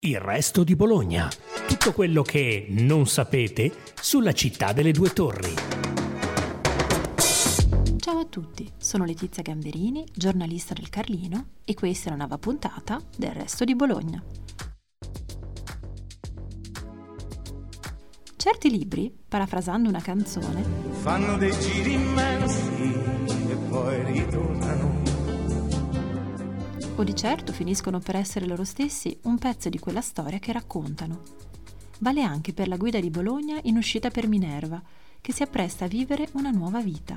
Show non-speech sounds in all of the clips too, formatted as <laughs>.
Il resto di Bologna. Tutto quello che non sapete sulla città delle due torri. Ciao a tutti, sono Letizia Gamberini, giornalista del Carlino e questa è una nuova puntata del resto di Bologna. Certi libri, parafrasando una canzone, fanno dei giri immensi e poi ritornano. O di certo finiscono per essere loro stessi un pezzo di quella storia che raccontano. Vale anche per la guida di Bologna in uscita per Minerva, che si appresta a vivere una nuova vita.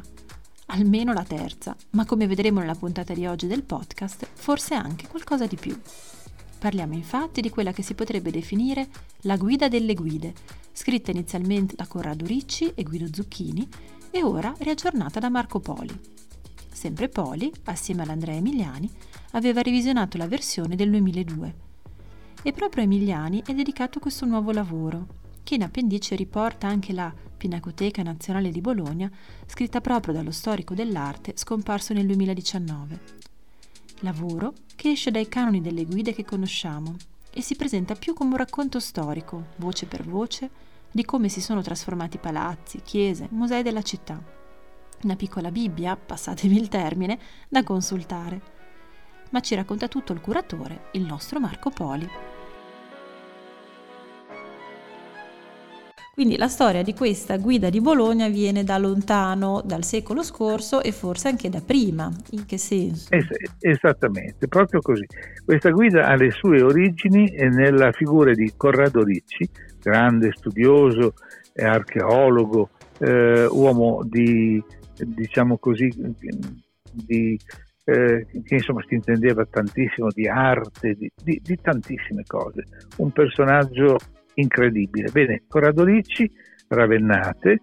Almeno la terza, ma come vedremo nella puntata di oggi del podcast, forse anche qualcosa di più. Parliamo infatti di quella che si potrebbe definire la guida delle guide, scritta inizialmente da Corrado Ricci e Guido Zucchini e ora riaggiornata da Marco Poli. Sempre Poli, assieme all'Andrea Emiliani, aveva revisionato la versione del 2002. E proprio a Emiliani è dedicato questo nuovo lavoro, che in appendice riporta anche la Pinacoteca Nazionale di Bologna, scritta proprio dallo storico dell'arte scomparso nel 2019 lavoro che esce dai canoni delle guide che conosciamo e si presenta più come un racconto storico, voce per voce, di come si sono trasformati palazzi, chiese, musei della città. Una piccola Bibbia, passatemi il termine, da consultare. Ma ci racconta tutto il curatore, il nostro Marco Poli. Quindi la storia di questa guida di Bologna viene da lontano, dal secolo scorso e forse anche da prima. In che senso? Es- esattamente, proprio così. Questa guida ha le sue origini nella figura di Corrado Ricci, grande studioso, archeologo, eh, uomo di, diciamo così, di, eh, che insomma si intendeva tantissimo di arte, di, di, di tantissime cose. Un personaggio incredibile. Bene, Corrado Ricci, Ravennate,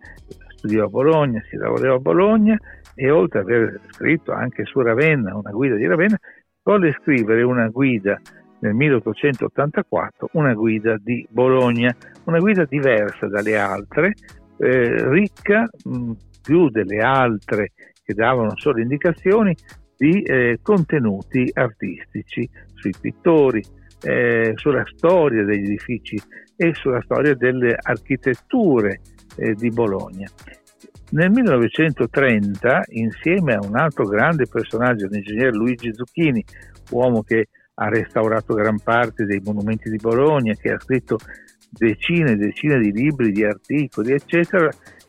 studiò a Bologna, si laureò a Bologna e oltre ad aver scritto anche su Ravenna, una guida di Ravenna, volle scrivere una guida nel 1884, una guida di Bologna, una guida diversa dalle altre, eh, ricca mh, più delle altre che davano solo indicazioni di eh, contenuti artistici sui pittori, eh, sulla storia degli edifici e sulla storia delle architetture eh, di Bologna. Nel 1930, insieme a un altro grande personaggio, l'ingegnere Luigi Zucchini, uomo che ha restaurato gran parte dei monumenti di Bologna, che ha scritto decine e decine di libri, di articoli, eccetera,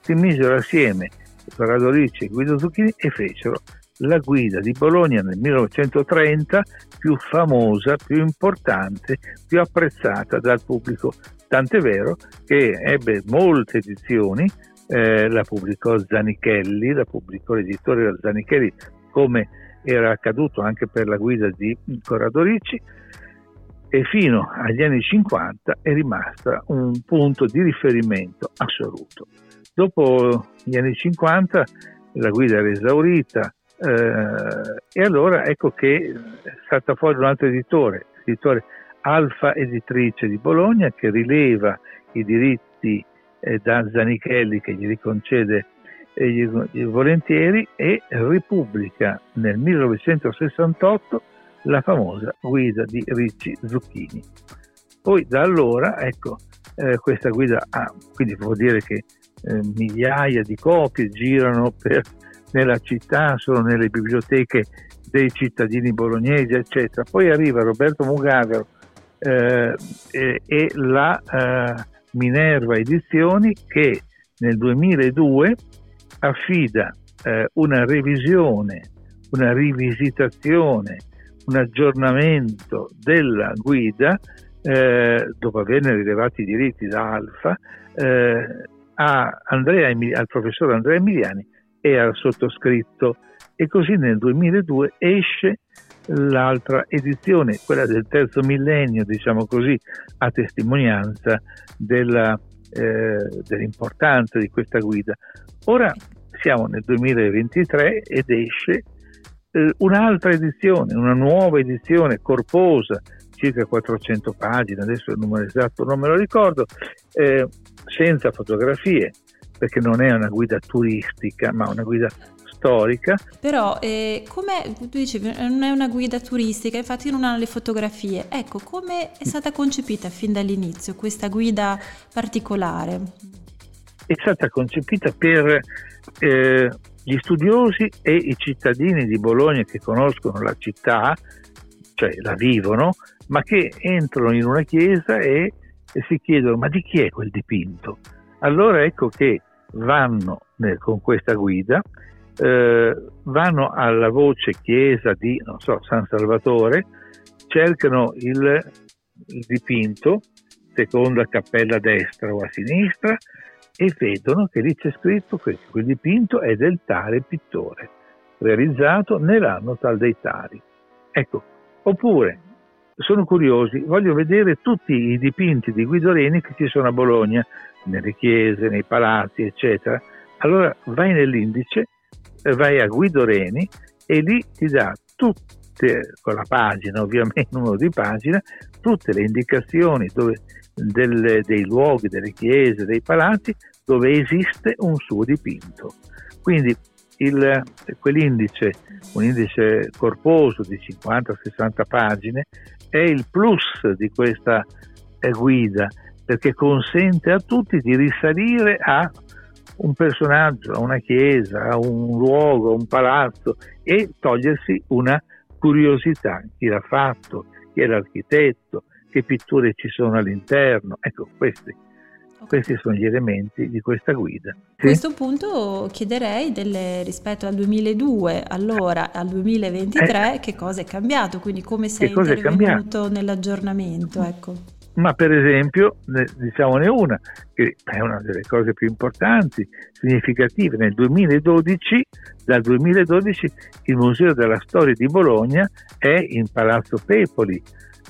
si misero assieme Corrado Ricci e Guido Zucchini e fecero la guida di Bologna nel 1930 più famosa, più importante, più apprezzata dal pubblico, tant'è vero che ebbe molte edizioni, eh, la pubblicò Zanichelli, la pubblicò l'editore Zanichelli, come era accaduto anche per la guida di Corrado Ricci, e fino agli anni 50 è rimasta un punto di riferimento assoluto. Dopo gli anni 50 la guida era esaurita, eh, e allora ecco che salta fuori un altro editore, l'editore Alfa Editrice di Bologna, che rileva i diritti eh, da Zanichelli, che gli riconcede eh, volentieri, e ripubblica nel 1968 la famosa guida di Ricci Zucchini. Poi da allora, ecco, eh, questa guida ha, quindi vuol dire che eh, migliaia di copie girano per nella città, sono nelle biblioteche dei cittadini bolognesi, eccetera. Poi arriva Roberto Mugavero eh, e, e, la eh, Minerva Edizioni che nel 2002 affida eh, una revisione, una rivisitazione, un aggiornamento della guida eh, dopo averne rilevato i diritti da Alfa eh, Andrea, al professor Andrea Emiliani e al sottoscritto e così nel 2002 esce l'altra edizione, quella del terzo millennio, diciamo così, a testimonianza della, eh, dell'importanza di questa guida. Ora siamo nel 2023 ed esce eh, un'altra edizione, una nuova edizione corposa, circa 400 pagine, adesso il numero esatto non me lo ricordo, eh, senza fotografie, perché non è una guida turistica, ma una guida storica. Però, eh, come tu dicevi, non è una guida turistica, infatti non hanno le fotografie. Ecco, come è stata concepita fin dall'inizio questa guida particolare? È stata concepita per eh, gli studiosi e i cittadini di Bologna che conoscono la città, cioè la vivono, ma che entrano in una chiesa e, e si chiedono ma di chi è quel dipinto? Allora ecco che vanno nel, con questa guida, eh, vanno alla voce chiesa di so, San Salvatore, cercano il, il dipinto, seconda cappella a destra o a sinistra, e vedono che lì c'è scritto che quel dipinto è del tale pittore, realizzato nell'anno tal dei tali. Ecco, oppure sono curiosi, voglio vedere tutti i dipinti di Guido Reni che ci sono a Bologna, nelle chiese, nei palazzi, eccetera. Allora vai nell'indice, vai a Guido Reni e lì ti dà tutte, con la pagina, ovviamente uno di pagina, tutte le indicazioni dove, delle, dei luoghi, delle chiese, dei palazzi dove esiste un suo dipinto. Quindi il, quell'indice, un indice corposo di 50-60 pagine, è il plus di questa eh, guida perché consente a tutti di risalire a un personaggio, a una chiesa, a un luogo, a un palazzo e togliersi una curiosità, chi l'ha fatto, chi è l'architetto, che pitture ci sono all'interno, ecco questi questi sono gli elementi di questa guida. A questo punto chiederei delle, rispetto al 2002, allora al 2023, eh, che cosa è cambiato, quindi come sei intervenuto nell'aggiornamento. Ecco. Ma per esempio, diciamone una, che è una delle cose più importanti, significative, nel 2012, dal 2012 il Museo della Storia di Bologna è in Palazzo Pepoli,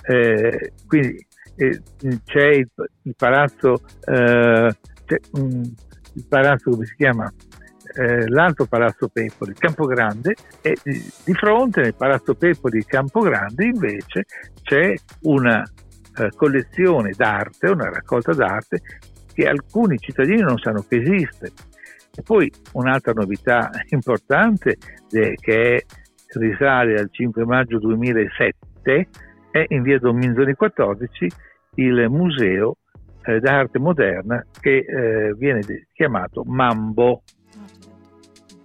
eh, quindi eh, c'è il, il palazzo, eh, um, il palazzo come si chiama? Eh, l'altro palazzo Pepoli, Campogrande, e di fronte nel palazzo Pepoli Campogrande invece c'è una eh, collezione d'arte, una raccolta d'arte che alcuni cittadini non sanno che esiste. E poi un'altra novità <laughs> importante eh, che risale al 5 maggio 2007 è in via Don Minzoni 14 il museo eh, d'arte moderna che eh, viene chiamato Mambo.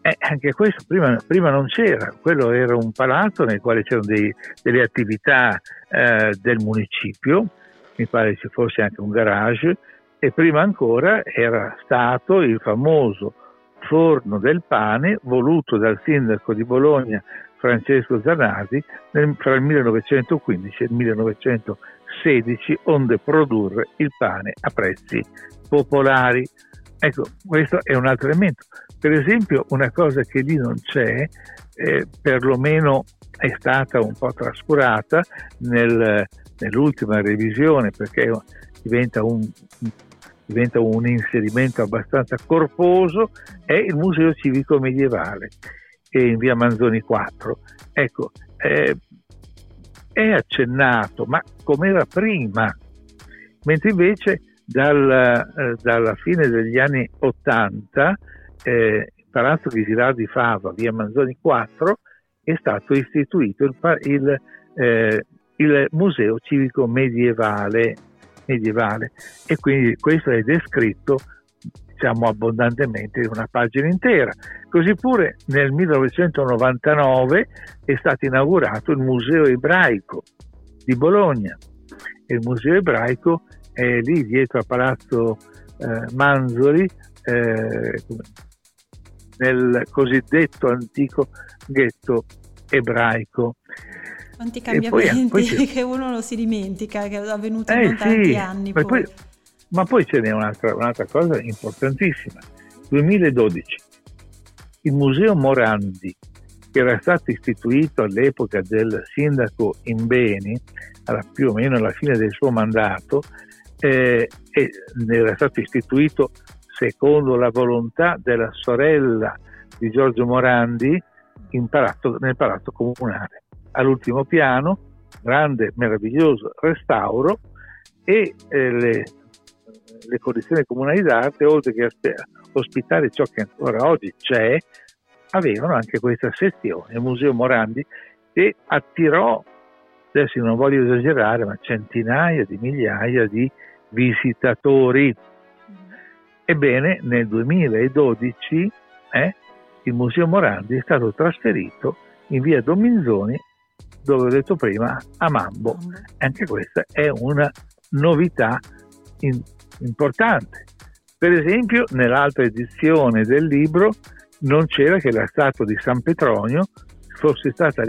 Eh, anche questo prima, prima, non c'era, quello era un palazzo nel quale c'erano dei, delle attività eh, del municipio, mi pare ci fosse anche un garage, e prima ancora era stato il famoso forno del pane voluto dal sindaco di Bologna Francesco Zanardi nel, fra il 1915 e il 1916 16 onde produrre il pane a prezzi popolari. Ecco, questo è un altro elemento. Per esempio, una cosa che lì non c'è, eh, perlomeno è stata un po' trascurata nel, nell'ultima revisione perché diventa un, diventa un inserimento abbastanza corposo, è il Museo Civico Medievale in via Manzoni 4. Ecco, eh, è accennato, ma come era prima, mentre invece dal, eh, dalla fine degli anni 80 eh, il Palazzo di Girardi Fava, via Manzoni 4, è stato istituito il, il, eh, il Museo Civico Medievale, medievale. E quindi questo è descritto diciamo abbondantemente in una pagina intera. Così pure nel 1999 è stato inaugurato il Museo Ebraico di Bologna. Il Museo Ebraico è lì dietro a Palazzo eh, Manzoli, eh, nel cosiddetto antico ghetto ebraico. Quanti cambiamenti poi, poi <laughs> che uno lo si dimentica, che è avvenuto eh, in tanti sì, anni. Poi. Poi, ma poi ce n'è un'altra, un'altra cosa importantissima. 2012, il Museo Morandi, che era stato istituito all'epoca del sindaco Imbeni, più o meno alla fine del suo mandato, eh, era stato istituito secondo la volontà della sorella di Giorgio Morandi palazzo, nel palazzo comunale. All'ultimo piano, grande, meraviglioso restauro e eh, le le condizioni comunali d'arte, oltre che ospitare ciò che ancora oggi c'è, avevano anche questa sezione, il Museo Morandi, che attirò, adesso non voglio esagerare, ma centinaia di migliaia di visitatori. Ebbene, nel 2012 eh, il Museo Morandi è stato trasferito in via Dominzoni, dove ho detto prima, a Mambo. Anche questa è una novità in, importante. Per esempio, nell'altra edizione del libro non c'era che la statua di San Petronio fosse stata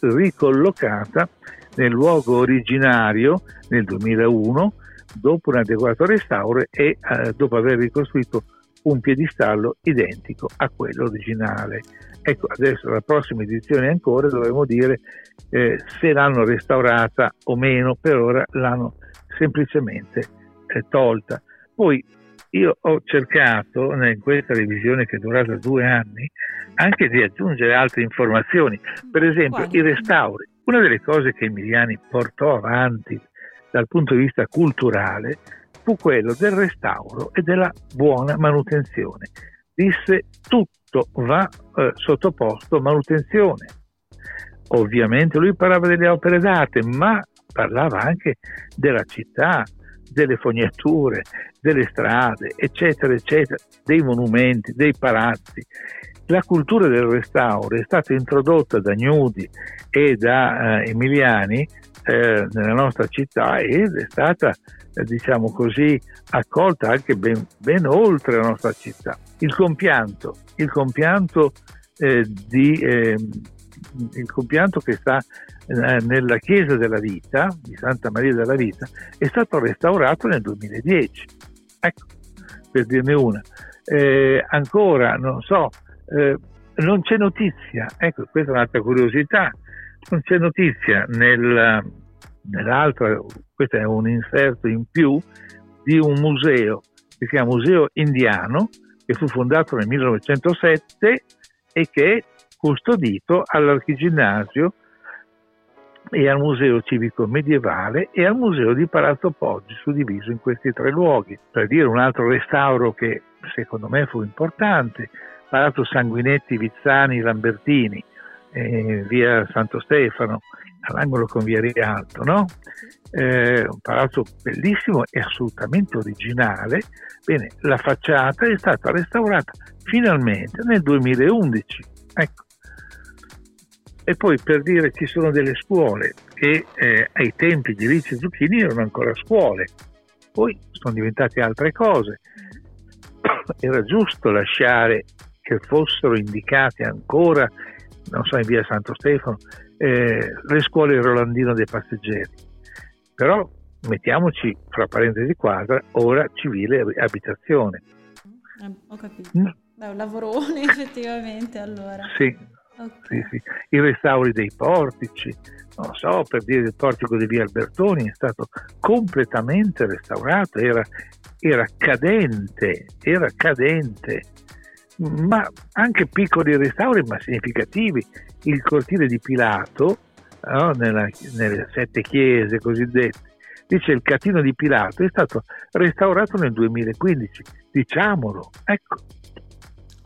ricollocata nel luogo originario nel 2001 dopo un adeguato restauro e eh, dopo aver ricostruito un piedistallo identico a quello originale. Ecco, adesso la prossima edizione ancora dovremo dire eh, se l'hanno restaurata o meno, per ora l'hanno semplicemente eh, tolta. Poi io ho cercato in questa revisione che è durata due anni anche di aggiungere altre informazioni, per esempio i restauri. Una delle cose che Emiliani portò avanti dal punto di vista culturale fu quello del restauro e della buona manutenzione. Disse tutto va eh, sottoposto a manutenzione. Ovviamente lui parlava delle opere date, ma parlava anche della città, delle fognature, delle strade, eccetera, eccetera, dei monumenti, dei palazzi. La cultura del restauro è stata introdotta da Gnudi e da eh, Emiliani eh, nella nostra città ed è stata, eh, diciamo così, accolta anche ben, ben, oltre la nostra città. Il compianto, il compianto, eh, di, ehm, il compianto che sta eh, nella Chiesa della Vita, di Santa Maria della Vita, è stato restaurato nel 2010. Ecco, per dirne una. Eh, ancora, non so, eh, non c'è notizia, ecco, questa è un'altra curiosità, non c'è notizia nel, nell'altra, questo è un inserto in più, di un museo che si chiama Museo Indiano, che fu fondato nel 1907 e che custodito all'Archiginnasio e al Museo Civico Medievale e al Museo di Palazzo Poggi, suddiviso in questi tre luoghi. Per dire un altro restauro che secondo me fu importante, Palazzo Sanguinetti, Vizzani, Lambertini, eh, via Santo Stefano, all'angolo con via Rialto, no? eh, un palazzo bellissimo e assolutamente originale. Bene, la facciata è stata restaurata finalmente nel 2011. Ecco, e poi per dire ci sono delle scuole che eh, ai tempi di Ricci e Zucchini erano ancora scuole, poi sono diventate altre cose. <coughs> Era giusto lasciare che fossero indicate ancora, non so, in via Santo Stefano, eh, le scuole Rolandino dei passeggeri. Però mettiamoci fra parentesi quadra, ora civile abitazione. Eh, ho capito. Mm. Beh, un lavorone <laughs> effettivamente allora. Sì, Okay. Sì, sì. I restauri dei portici, non so, per dire il portico di Via Albertoni è stato completamente restaurato, era, era cadente, era cadente, ma anche piccoli restauri ma significativi. Il cortile di Pilato, no, nella, nelle sette chiese cosiddette, dice il catino di Pilato è stato restaurato nel 2015, diciamolo, ecco.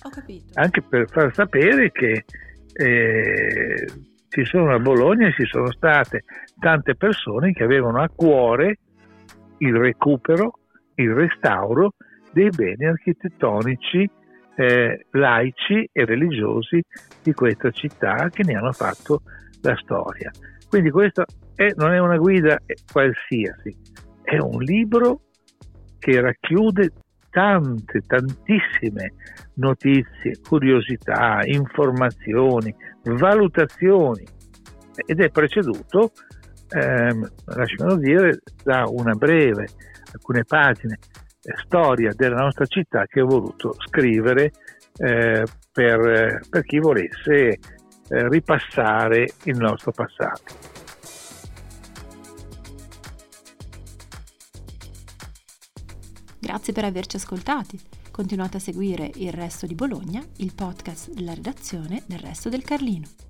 Ho capito. Anche per far sapere che eh, ci sono a Bologna e ci sono state tante persone che avevano a cuore il recupero, il restauro dei beni architettonici eh, laici e religiosi di questa città che ne hanno fatto la storia. Quindi questo è, non è una guida qualsiasi, è un libro che racchiude tante, tantissime notizie, curiosità, informazioni, valutazioni ed è preceduto, ehm, lasciamelo dire, da una breve, alcune pagine, eh, storia della nostra città che ho voluto scrivere eh, per, per, chi volesse eh, ripassare il nostro passato. Grazie per averci ascoltati. Continuate a seguire Il Resto di Bologna, il podcast della redazione del Resto del Carlino.